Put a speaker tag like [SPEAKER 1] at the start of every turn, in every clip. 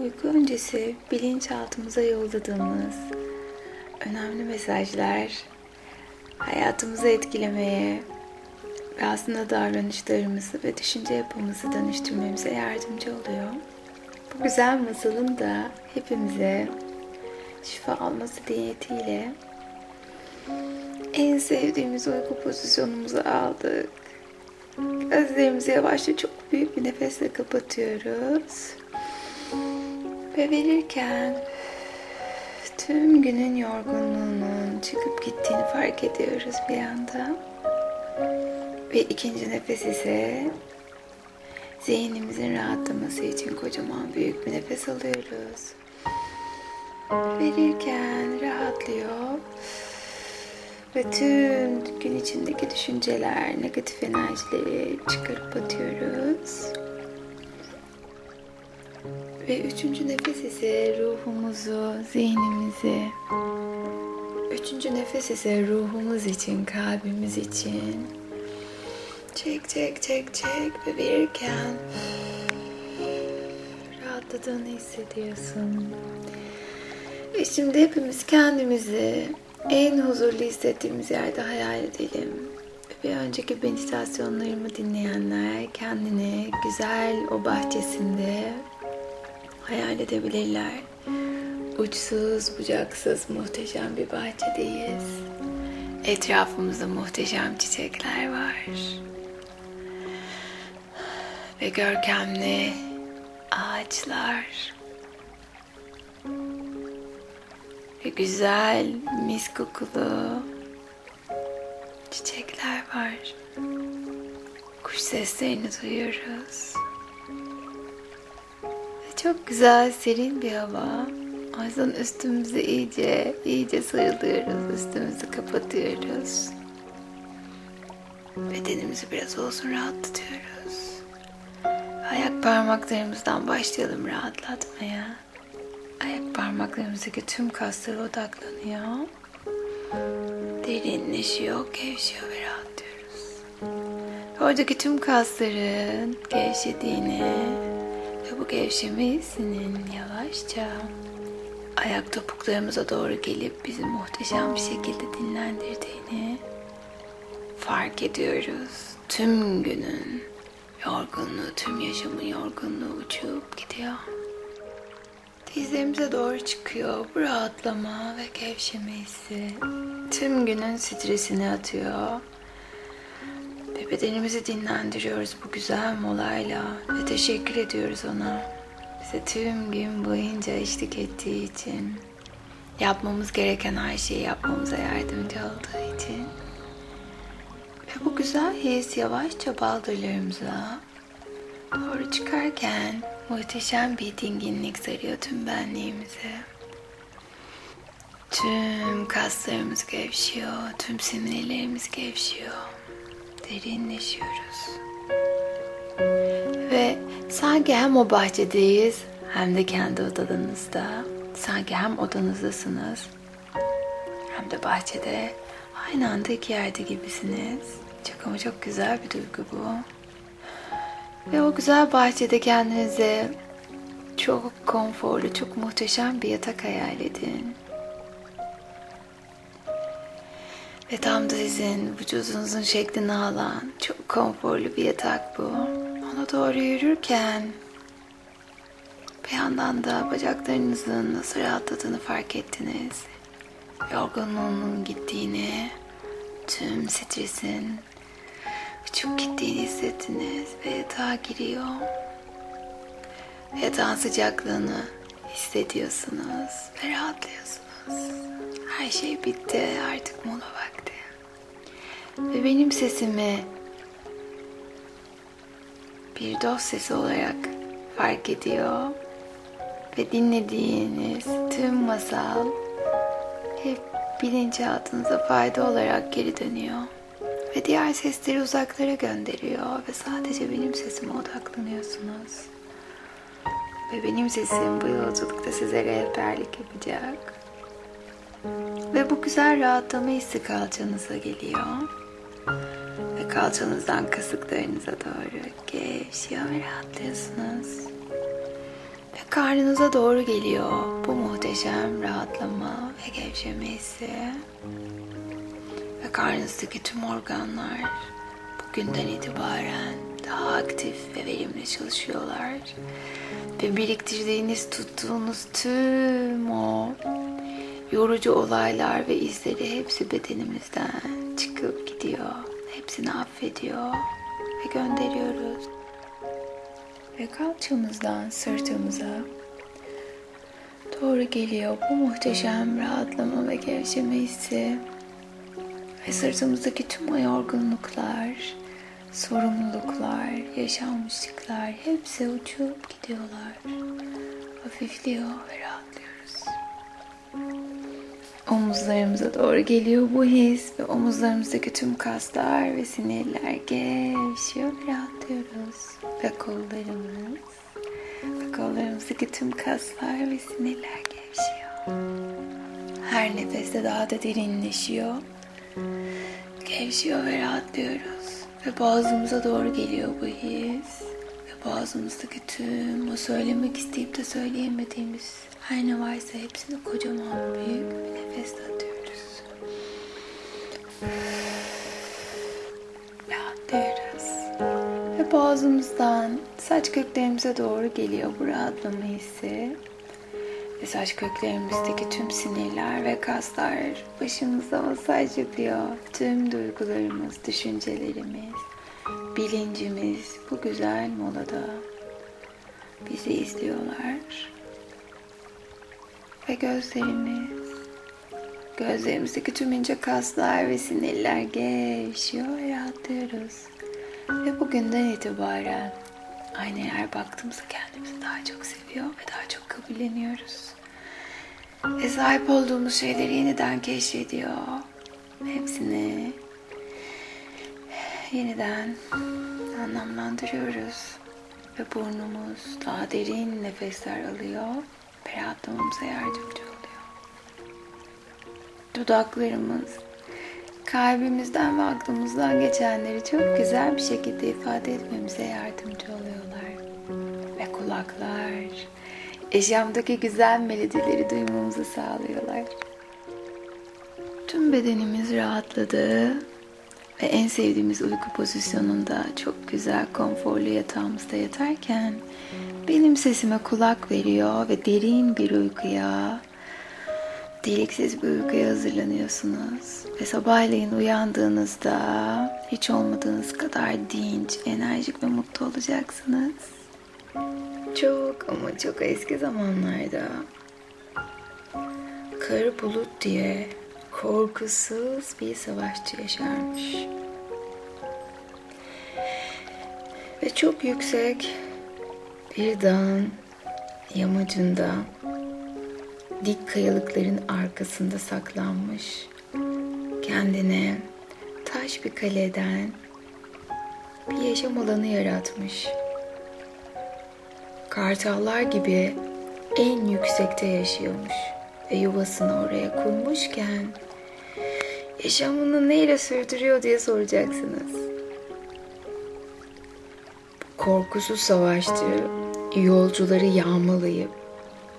[SPEAKER 1] Uyku öncesi bilinçaltımıza yolladığımız önemli mesajlar hayatımızı etkilemeye ve aslında davranışlarımızı ve düşünce yapımızı dönüştürmemize yardımcı oluyor. Bu güzel masalın da hepimize şifa alması niyetiyle en sevdiğimiz uyku pozisyonumuzu aldık. Gözlerimizi yavaşça çok büyük bir nefesle kapatıyoruz. Ve verirken tüm günün yorgunluğunun çıkıp gittiğini fark ediyoruz bir anda. Ve ikinci nefes ise zihnimizin rahatlaması için kocaman büyük bir nefes alıyoruz. Verirken rahatlıyor ve tüm gün içindeki düşünceler, negatif enerjileri çıkarıp atıyoruz. Ve üçüncü nefes ise ruhumuzu, zihnimizi. Üçüncü nefes ise ruhumuz için, kalbimiz için. Çek, çek, çek, çek ve verirken rahatladığını hissediyorsun. Ve şimdi hepimiz kendimizi en huzurlu hissettiğimiz yerde hayal edelim. Bir önceki meditasyonlarımı dinleyenler kendini güzel o bahçesinde hayal edebilirler. Uçsuz bucaksız muhteşem bir bahçedeyiz. Etrafımızda muhteşem çiçekler var. Ve görkemli ağaçlar. Ve güzel mis kokulu çiçekler var. Kuş seslerini duyuyoruz. Çok güzel serin bir hava. Yüzden üstümüzü iyice, iyice sarılıyoruz. Üstümüzü kapatıyoruz. Bedenimizi biraz olsun rahatlatıyoruz. Ayak parmaklarımızdan başlayalım rahatlatmaya. Ayak parmaklarımızdaki tüm kaslara odaklanıyor. Derinleşiyor, gevşiyor ve rahatlıyoruz. Oradaki tüm kasların gevşediğini bu gevşeme hissinin yavaşça ayak topuklarımıza doğru gelip bizi muhteşem bir şekilde dinlendirdiğini fark ediyoruz. Tüm günün yorgunluğu, tüm yaşamın yorgunluğu uçup gidiyor. Dizlerimize doğru çıkıyor bu rahatlama ve gevşeme hissi. Tüm günün stresini atıyor. Ve bedenimizi dinlendiriyoruz bu güzel molayla ve teşekkür ediyoruz ona. Bize tüm gün boyunca eşlik ettiği için. Yapmamız gereken her şeyi yapmamıza yardımcı olduğu için. Ve bu güzel his yavaşça baldırlarımıza doğru çıkarken muhteşem bir dinginlik sarıyor tüm benliğimizi. Tüm kaslarımız gevşiyor, tüm sinirlerimiz gevşiyor. Derinleşiyoruz. Ve sanki hem o bahçedeyiz hem de kendi odanızda. Sanki hem odanızdasınız hem de bahçede aynı anda iki yerde gibisiniz. Çok ama çok güzel bir duygu bu. Ve o güzel bahçede kendinize çok konforlu, çok muhteşem bir yatak hayal edin. Ve tam da sizin vücudunuzun şeklini alan çok konforlu bir yatak bu. Ona doğru yürürken bir yandan da bacaklarınızın nasıl rahatladığını fark ettiniz. Yorgunluğunun gittiğini, tüm stresin uçup gittiğini hissettiniz ve yatağa giriyor. Yatağın sıcaklığını hissediyorsunuz ve rahatlıyorsunuz. Her şey bitti artık mola vakti. Ve benim sesimi bir dost sesi olarak fark ediyor. Ve dinlediğiniz tüm masal hep bilinçaltınıza fayda olarak geri dönüyor. Ve diğer sesleri uzaklara gönderiyor ve sadece benim sesime odaklanıyorsunuz. Ve benim sesim bu yolculukta size rehberlik yapacak. Ve bu güzel rahatlama hissi kalçanıza geliyor. Ve kalçanızdan kasıklarınıza doğru gevşiyor ve rahatlıyorsunuz. Ve karnınıza doğru geliyor bu muhteşem rahatlama ve gevşeme hissi. Ve karnınızdaki tüm organlar bugünden itibaren daha aktif ve verimli çalışıyorlar. Ve biriktirdiğiniz, tuttuğunuz tüm o yorucu olaylar ve izleri hepsi bedenimizden çıkıp gidiyor. Hepsini affediyor ve gönderiyoruz. Ve kalçamızdan sırtımıza doğru geliyor bu muhteşem rahatlama ve gevşeme hissi. Ve sırtımızdaki tüm o yorgunluklar, sorumluluklar, yaşanmışlıklar hepsi uçup gidiyorlar. Hafifliyor ve rahatlıyoruz. Omuzlarımıza doğru geliyor bu his ve omuzlarımızdaki tüm kaslar ve sinirler gevşiyor ve rahatlıyoruz. Ve kollarımız ve kollarımızdaki tüm kaslar ve sinirler gevşiyor. Her nefeste daha da derinleşiyor. Gevşiyor ve rahatlıyoruz. Ve boğazımıza doğru geliyor bu his. Boğazımızdaki tüm o söylemek isteyip de söyleyemediğimiz her ne varsa hepsini kocaman büyük bir nefesle atıyoruz. Rahatlıyoruz. Ve boğazımızdan saç köklerimize doğru geliyor bu rahatlama hissi. Ve saç köklerimizdeki tüm sinirler ve kaslar başımıza masaj yapıyor. Tüm duygularımız, düşüncelerimiz, bilincimiz bu güzel molada bizi izliyorlar. Ve gözlerimiz, gözlerimizdeki tüm ince kaslar ve sinirler gevşiyor ve rahatlıyoruz. Ve bugünden itibaren aynaya baktığımızda kendimizi daha çok seviyor ve daha çok kabulleniyoruz. Ve sahip olduğumuz şeyleri yeniden keşfediyor. Hepsini yeniden anlamlandırıyoruz. Ve burnumuz daha derin nefesler alıyor ve rahatlamamıza yardımcı oluyor. Dudaklarımız kalbimizden ve aklımızdan geçenleri çok güzel bir şekilde ifade etmemize yardımcı oluyorlar. Ve kulaklar yaşamdaki güzel melodileri duymamızı sağlıyorlar. Tüm bedenimiz rahatladı ve en sevdiğimiz uyku pozisyonunda çok güzel konforlu yatağımızda yatarken benim sesime kulak veriyor ve derin bir uykuya deliksiz bir uykuya hazırlanıyorsunuz. Ve sabahleyin uyandığınızda hiç olmadığınız kadar dinç, enerjik ve mutlu olacaksınız. Çok ama çok eski zamanlarda Kara Bulut diye korkusuz bir savaşçı yaşarmış. Ve çok yüksek bir dağın yamacında dik kayalıkların arkasında saklanmış. Kendine taş bir kaleden bir yaşam alanı yaratmış. Kartallar gibi en yüksekte yaşıyormuş ve yuvasını oraya kurmuşken yaşamını neyle sürdürüyor diye soracaksınız. Korkusuz savaşçı yolcuları yağmalayıp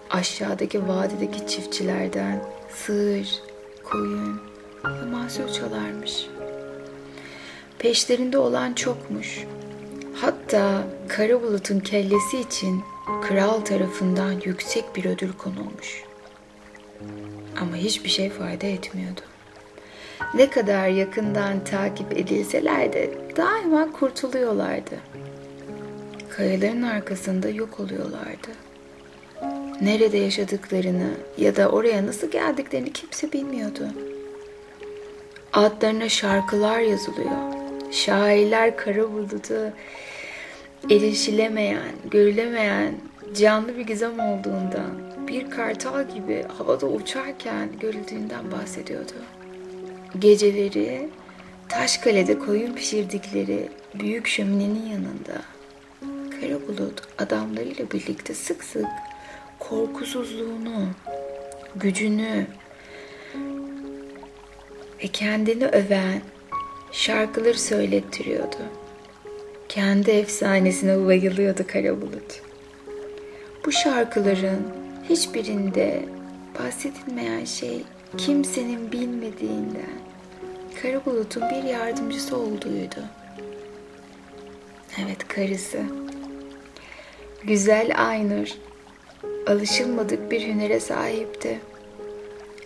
[SPEAKER 1] aşağıdaki vadideki çiftçilerden sığır, koyun ve mahsul çalarmış. Peşlerinde olan çokmuş. Hatta kara bulutun kellesi için kral tarafından yüksek bir ödül konulmuş. Ama hiçbir şey fayda etmiyordu. Ne kadar yakından takip edilseler de daima kurtuluyorlardı. Kayaların arkasında yok oluyorlardı. Nerede yaşadıklarını ya da oraya nasıl geldiklerini kimse bilmiyordu. Adlarına şarkılar yazılıyor. Şairler kara bulutu erişilemeyen, görülemeyen canlı bir gizem olduğundan, bir kartal gibi havada uçarken görüldüğünden bahsediyordu. Geceleri Taşkale'de koyun pişirdikleri büyük şöminenin yanında kara bulut adamlarıyla birlikte sık sık korkusuzluğunu, gücünü ve kendini öven şarkıları söylettiriyordu. Kendi efsanesine bayılıyordu kara bulut. Bu şarkıların hiçbirinde bahsedilmeyen şey kimsenin bilmediğinden Kara Bulut'un bir yardımcısı olduğuydu. Evet karısı. Güzel Aynur alışılmadık bir hünere sahipti.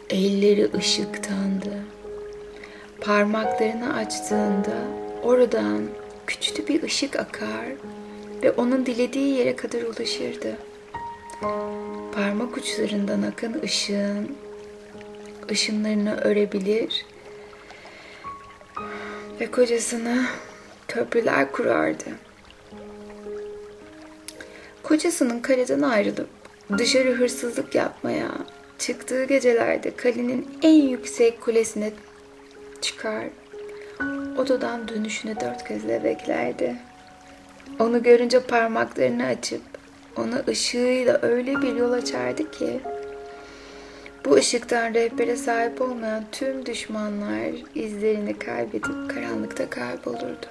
[SPEAKER 1] Elleri ışıktandı. Parmaklarını açtığında oradan küçük bir ışık akar ve onun dilediği yere kadar ulaşırdı. Parmak uçlarından akan ışığın ışınlarını örebilir ve kocasına köprüler kurardı. Kocasının kaleden ayrılıp dışarı hırsızlık yapmaya çıktığı gecelerde kalenin en yüksek kulesine çıkar. Odadan dönüşünü dört gözle beklerdi. Onu görünce parmaklarını açıp ona ışığıyla öyle bir yol açardı ki bu ışıktan rehbere sahip olmayan tüm düşmanlar izlerini kaybedip karanlıkta kaybolurdu.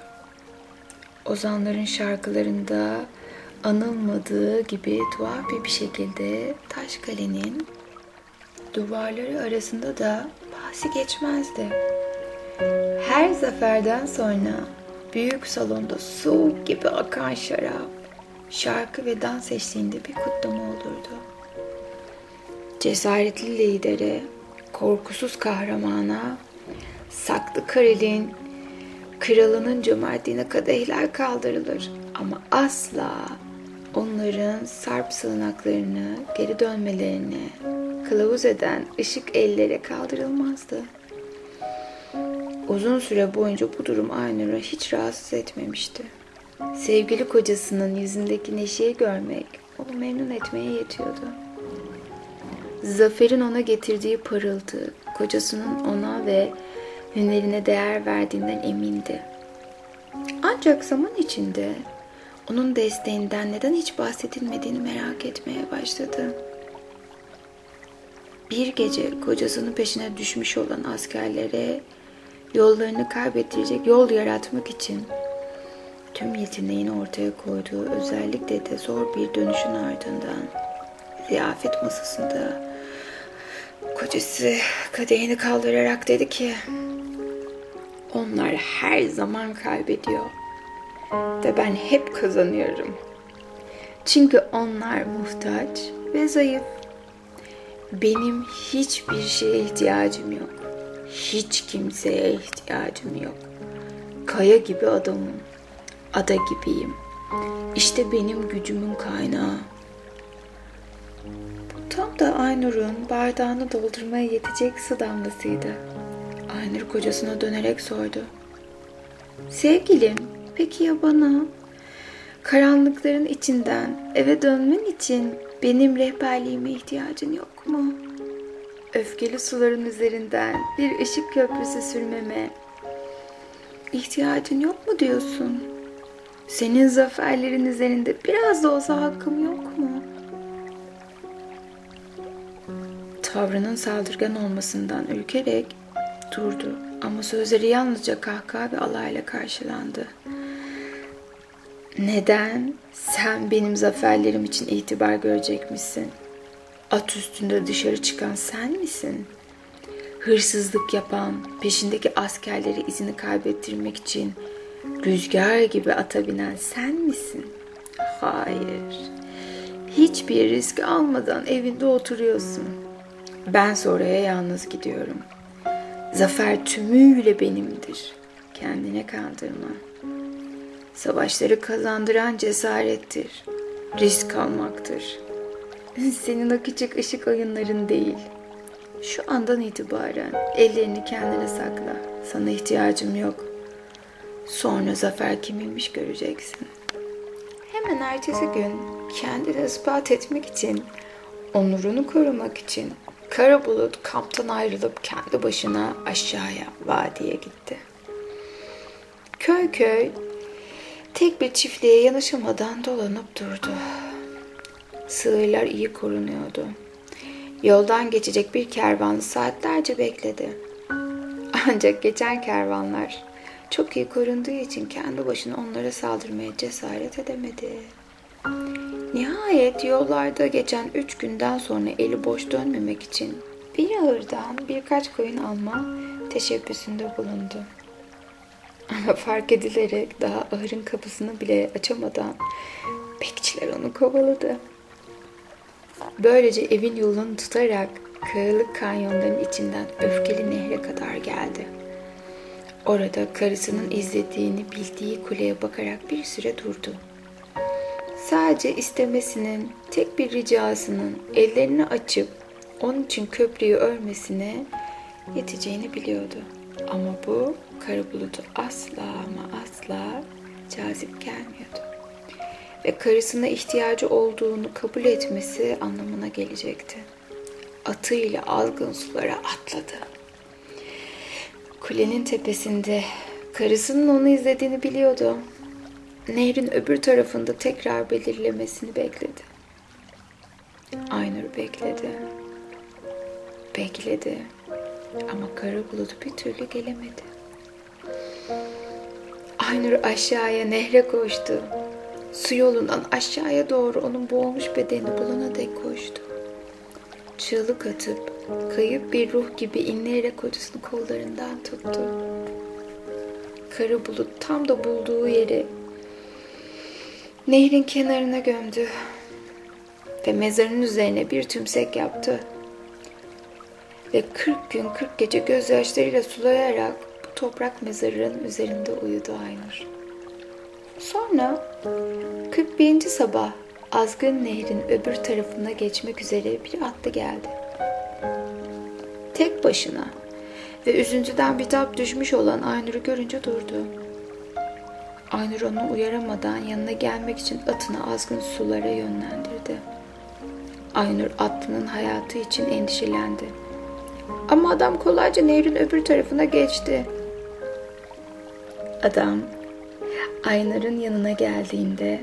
[SPEAKER 1] Ozanların şarkılarında anılmadığı gibi tuhaf bir şekilde taş kalenin duvarları arasında da bahsi geçmezdi. Her zaferden sonra büyük salonda soğuk gibi akan şarap, şarkı ve dans eşliğinde bir kutlama olurdu. Cesaretli lidere, korkusuz kahramana, saklı karelin, kralının cömertliğine kadehler kaldırılır. Ama asla onların sarp sığınaklarını geri dönmelerini kılavuz eden ışık ellere kaldırılmazdı. Uzun süre boyunca bu durum Aynur'u hiç rahatsız etmemişti. Sevgili kocasının yüzündeki neşeyi görmek onu memnun etmeye yetiyordu. Zafer'in ona getirdiği parıltı, kocasının ona ve hünerine değer verdiğinden emindi. Ancak zaman içinde onun desteğinden neden hiç bahsedilmediğini merak etmeye başladı. Bir gece kocasının peşine düşmüş olan askerlere yollarını kaybettirecek yol yaratmak için tüm yeteneğini ortaya koyduğu özellikle de zor bir dönüşün ardından ziyafet masasında kocası kadehini kaldırarak dedi ki onlar her zaman kaybediyor ve ben hep kazanıyorum. Çünkü onlar muhtaç ve zayıf. Benim hiçbir şeye ihtiyacım yok. Hiç kimseye ihtiyacım yok. Kaya gibi adamım. Ada gibiyim. İşte benim gücümün kaynağı. Tam da Aynur'un bardağını doldurmaya yetecek su damlasıydı. Aynur kocasına dönerek sordu. Sevgilim, peki ya bana? Karanlıkların içinden eve dönmen için benim rehberliğime ihtiyacın yok mu? Öfkeli suların üzerinden bir ışık köprüsü sürmeme ihtiyacın yok mu diyorsun? Senin zaferlerin üzerinde biraz da olsa hakkım yok mu? Tavrının saldırgan olmasından ürkerek durdu ama sözleri yalnızca kahkaha ve alayla karşılandı. Neden? Sen benim zaferlerim için itibar görecekmişsin. At üstünde dışarı çıkan sen misin? Hırsızlık yapan, peşindeki askerleri izini kaybettirmek için rüzgar gibi ata binen sen misin? Hayır. Hiçbir risk almadan evinde oturuyorsun. Ben sonraya yalnız gidiyorum. Zafer tümüyle benimdir. Kendine kandırma. Savaşları kazandıran cesarettir. Risk almaktır. Senin o küçük ışık oyunların değil. Şu andan itibaren ellerini kendine sakla. Sana ihtiyacım yok. Sonra zafer kiminmiş göreceksin. Hemen ertesi gün kendini ispat etmek için, onurunu korumak için Kara bulut kamptan ayrılıp kendi başına aşağıya vadiye gitti. Köy köy tek bir çiftliğe yanaşamadan dolanıp durdu. Sığırlar iyi korunuyordu. Yoldan geçecek bir kervan saatlerce bekledi. Ancak geçen kervanlar çok iyi korunduğu için kendi başına onlara saldırmaya cesaret edemedi. Nihayet yollarda geçen üç günden sonra eli boş dönmemek için bir ahırdan birkaç koyun alma teşebbüsünde bulundu. Ama fark edilerek daha ahırın kapısını bile açamadan bekçiler onu kovaladı. Böylece evin yolunu tutarak kayalık kanyonların içinden öfkeli nehre kadar geldi. Orada karısının izlediğini bildiği kuleye bakarak bir süre durdu. Sadece istemesinin, tek bir ricasının ellerini açıp onun için köprüyü örmesine yeteceğini biliyordu. Ama bu kara bulutu asla ama asla cazip gelmiyordu. Ve karısına ihtiyacı olduğunu kabul etmesi anlamına gelecekti. Atıyla azgın sulara atladı. Kulenin tepesinde karısının onu izlediğini biliyordu. Nehrin öbür tarafında tekrar belirlemesini bekledi. Aynur bekledi. Bekledi. Ama kara bulut bir türlü gelemedi. Aynur aşağıya nehre koştu. Su yolundan aşağıya doğru onun boğulmuş bedenini bulana dek koştu. Çığlık atıp kayıp bir ruh gibi inleyerek kocasını kollarından tuttu. Kara bulut tam da bulduğu yeri nehrin kenarına gömdü ve mezarın üzerine bir tümsek yaptı. Ve 40 gün 40 gece gözyaşlarıyla sulayarak bu toprak mezarın üzerinde uyudu Aynur. Sonra 41. sabah azgın nehrin öbür tarafına geçmek üzere bir atlı geldi. Tek başına ve üzüntüden bitap düşmüş olan Aynur'u görünce durdu. Aynur onu uyaramadan yanına gelmek için atını azgın sulara yönlendirdi. Aynur atlının hayatı için endişelendi. Ama adam kolayca nehrin öbür tarafına geçti. Adam Aynur'un yanına geldiğinde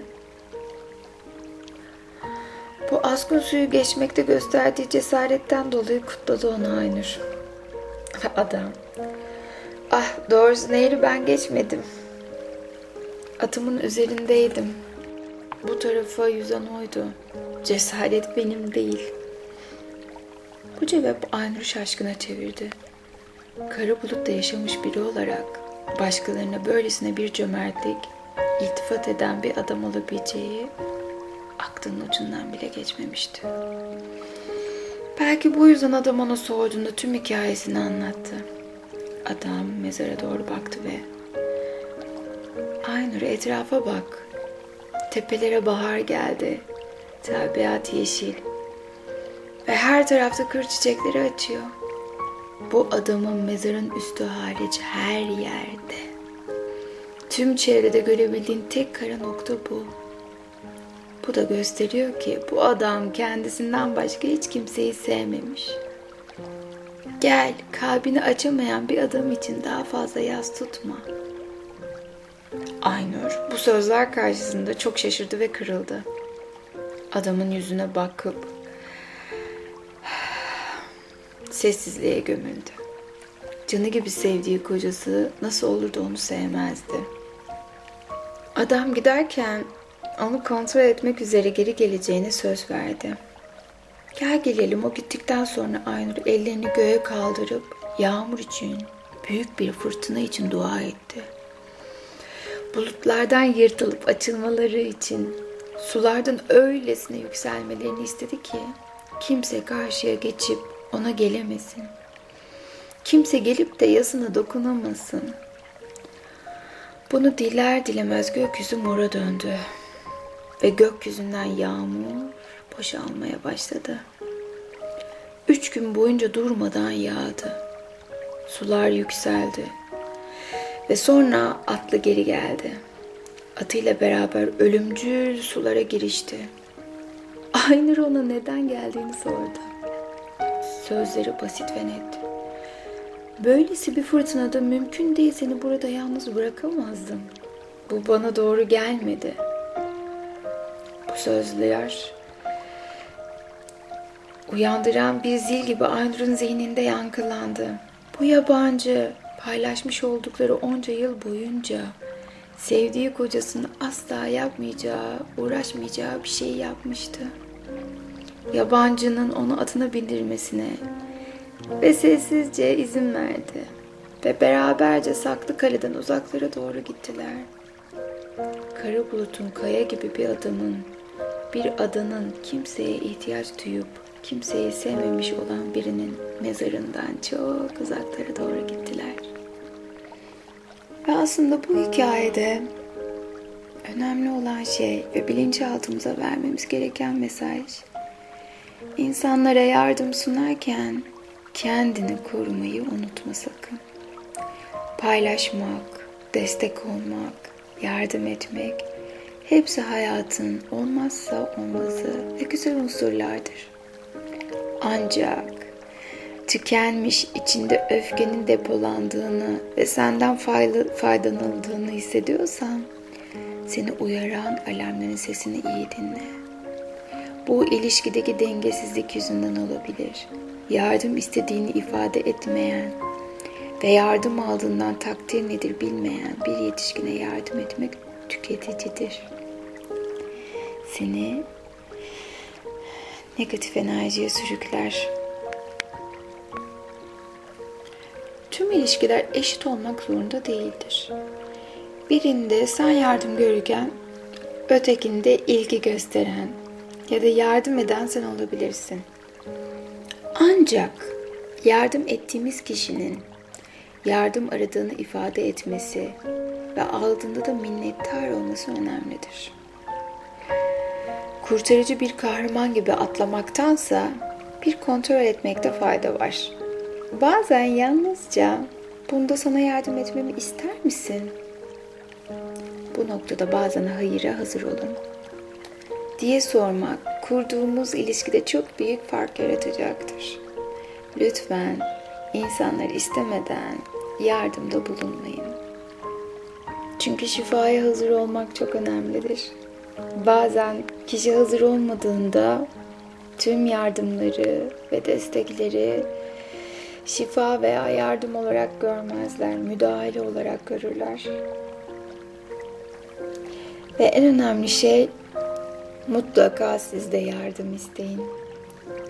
[SPEAKER 1] bu azgın suyu geçmekte gösterdiği cesaretten dolayı kutladı onu Aynur. Adam. Ah doğrusu nehri ben geçmedim. Atımın üzerindeydim. Bu tarafa yüzen oydu. Cesaret benim değil. Bu cevap Aynur'u şaşkına çevirdi. Kara bulutta yaşamış biri olarak başkalarına böylesine bir cömertlik, iltifat eden bir adam olabileceği aklının ucundan bile geçmemişti. Belki bu yüzden adam ona sorduğunda tüm hikayesini anlattı. Adam mezara doğru baktı ve Aynur etrafa bak. Tepelere bahar geldi. Tabiat yeşil. Ve her tarafta kır çiçekleri açıyor. Bu adamın mezarın üstü hariç her yerde. Tüm çevrede görebildiğin tek kara nokta bu. Bu da gösteriyor ki bu adam kendisinden başka hiç kimseyi sevmemiş. Gel, kalbini açamayan bir adam için daha fazla yaz tutma. Aynur bu sözler karşısında çok şaşırdı ve kırıldı. Adamın yüzüne bakıp sessizliğe gömüldü. Canı gibi sevdiği kocası nasıl olurdu onu sevmezdi. Adam giderken onu kontrol etmek üzere geri geleceğine söz verdi. Gel gelelim o gittikten sonra Aynur ellerini göğe kaldırıp yağmur için, büyük bir fırtına için dua etti. Bulutlardan yırtılıp açılmaları için sulardan öylesine yükselmelerini istedi ki kimse karşıya geçip ona gelemesin. Kimse gelip de yazına dokunamasın. Bunu diler dilemez gökyüzü mora döndü ve gökyüzünden yağmur boşalmaya başladı. Üç gün boyunca durmadan yağdı. Sular yükseldi. Ve sonra atlı geri geldi. Atıyla beraber ölümcül sulara girişti. Aynur ona neden geldiğini sordu. Sözleri basit ve net. Böylesi bir fırtınada mümkün değil seni burada yalnız bırakamazdım. Bu bana doğru gelmedi. Bu sözler uyandıran bir zil gibi Aynur'un zihninde yankılandı. Bu yabancı paylaşmış oldukları onca yıl boyunca sevdiği kocasının asla yapmayacağı, uğraşmayacağı bir şey yapmıştı. Yabancının onu atına bindirmesine ve sessizce izin verdi ve beraberce saklı kaleden uzaklara doğru gittiler. Kara bulutun kaya gibi bir adamın, bir adanın kimseye ihtiyaç duyup kimseyi sevmemiş olan birinin mezarından çok uzaklara doğru gittiler. Ve aslında bu hikayede önemli olan şey ve bilinçaltımıza vermemiz gereken mesaj insanlara yardım sunarken kendini korumayı unutma sakın. Paylaşmak, destek olmak, yardım etmek hepsi hayatın olmazsa olmazı ve güzel unsurlardır. Ancak tükenmiş içinde öfkenin depolandığını ve senden faydalanıldığını hissediyorsan seni uyaran alarmların sesini iyi dinle. Bu ilişkideki dengesizlik yüzünden olabilir. Yardım istediğini ifade etmeyen ve yardım aldığından takdir nedir bilmeyen bir yetişkine yardım etmek tüketicidir. Seni negatif enerjiye sürükler. Tüm ilişkiler eşit olmak zorunda değildir. Birinde sen yardım görürken ötekinde ilgi gösteren ya da yardım eden sen olabilirsin. Ancak yardım ettiğimiz kişinin yardım aradığını ifade etmesi ve aldığında da minnettar olması önemlidir. Kurtarıcı bir kahraman gibi atlamaktansa bir kontrol etmekte fayda var. Bazen yalnızca bunda sana yardım etmemi ister misin? Bu noktada bazen hayıra hazır olun diye sormak kurduğumuz ilişkide çok büyük fark yaratacaktır. Lütfen insanlar istemeden yardımda bulunmayın. Çünkü şifaya hazır olmak çok önemlidir. Bazen kişi hazır olmadığında tüm yardımları ve destekleri şifa veya yardım olarak görmezler, müdahale olarak görürler. Ve en önemli şey mutlaka siz de yardım isteyin.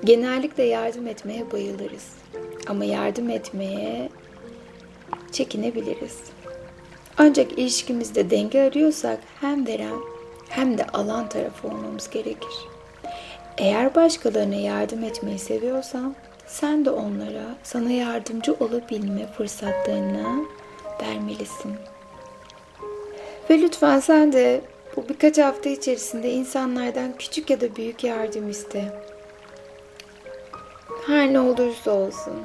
[SPEAKER 1] Genellikle yardım etmeye bayılırız. Ama yardım etmeye çekinebiliriz. Ancak ilişkimizde denge arıyorsak hem veren hem de alan tarafı olmamız gerekir. Eğer başkalarına yardım etmeyi seviyorsan sen de onlara sana yardımcı olabilme fırsatlarını vermelisin. Ve lütfen sen de bu birkaç hafta içerisinde insanlardan küçük ya da büyük yardım iste. Her ne olursa olsun.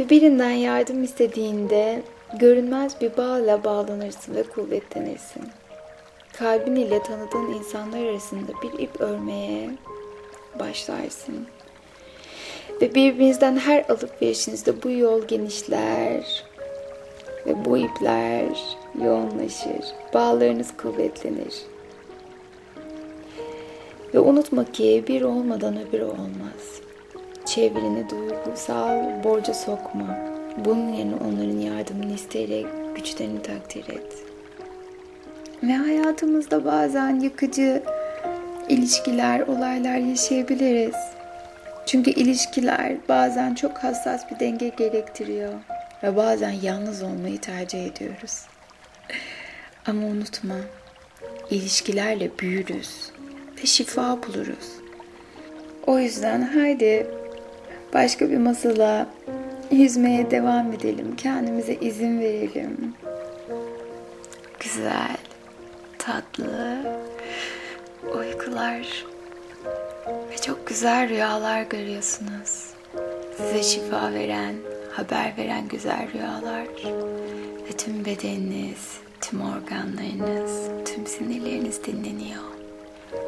[SPEAKER 1] Ve birinden yardım istediğinde görünmez bir bağla bağlanırsın ve kuvvetlenirsin. Kalbin ile tanıdığın insanlar arasında bir ip örmeye başlarsın. Ve birbirinizden her alıp verişinizde bu yol genişler ve bu ipler yoğunlaşır. Bağlarınız kuvvetlenir. Ve unutma ki bir olmadan öbürü olmaz. Çevreni duygusal borca sokma. Bunun yerine onların yardımını isteyerek güçlerini takdir et. Ve hayatımızda bazen yıkıcı ilişkiler, olaylar yaşayabiliriz. Çünkü ilişkiler bazen çok hassas bir denge gerektiriyor ve bazen yalnız olmayı tercih ediyoruz. Ama unutma, ilişkilerle büyürüz ve şifa buluruz. O yüzden haydi başka bir masala yüzmeye devam edelim. Kendimize izin verelim. Güzel, tatlı uykular ve çok güzel rüyalar görüyorsunuz. Size şifa veren, haber veren güzel rüyalar ve tüm bedeniniz, tüm organlarınız, tüm sinirleriniz dinleniyor.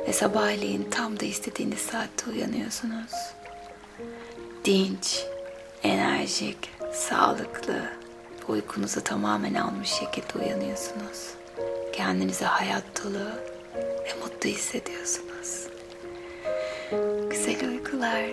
[SPEAKER 1] Ve sabahleyin tam da istediğiniz saatte uyanıyorsunuz. Dinç, enerjik, sağlıklı, uykunuzu tamamen almış şekilde uyanıyorsunuz. Kendinizi hayat dolu ve mutlu hissediyorsunuz. Güzel uykular.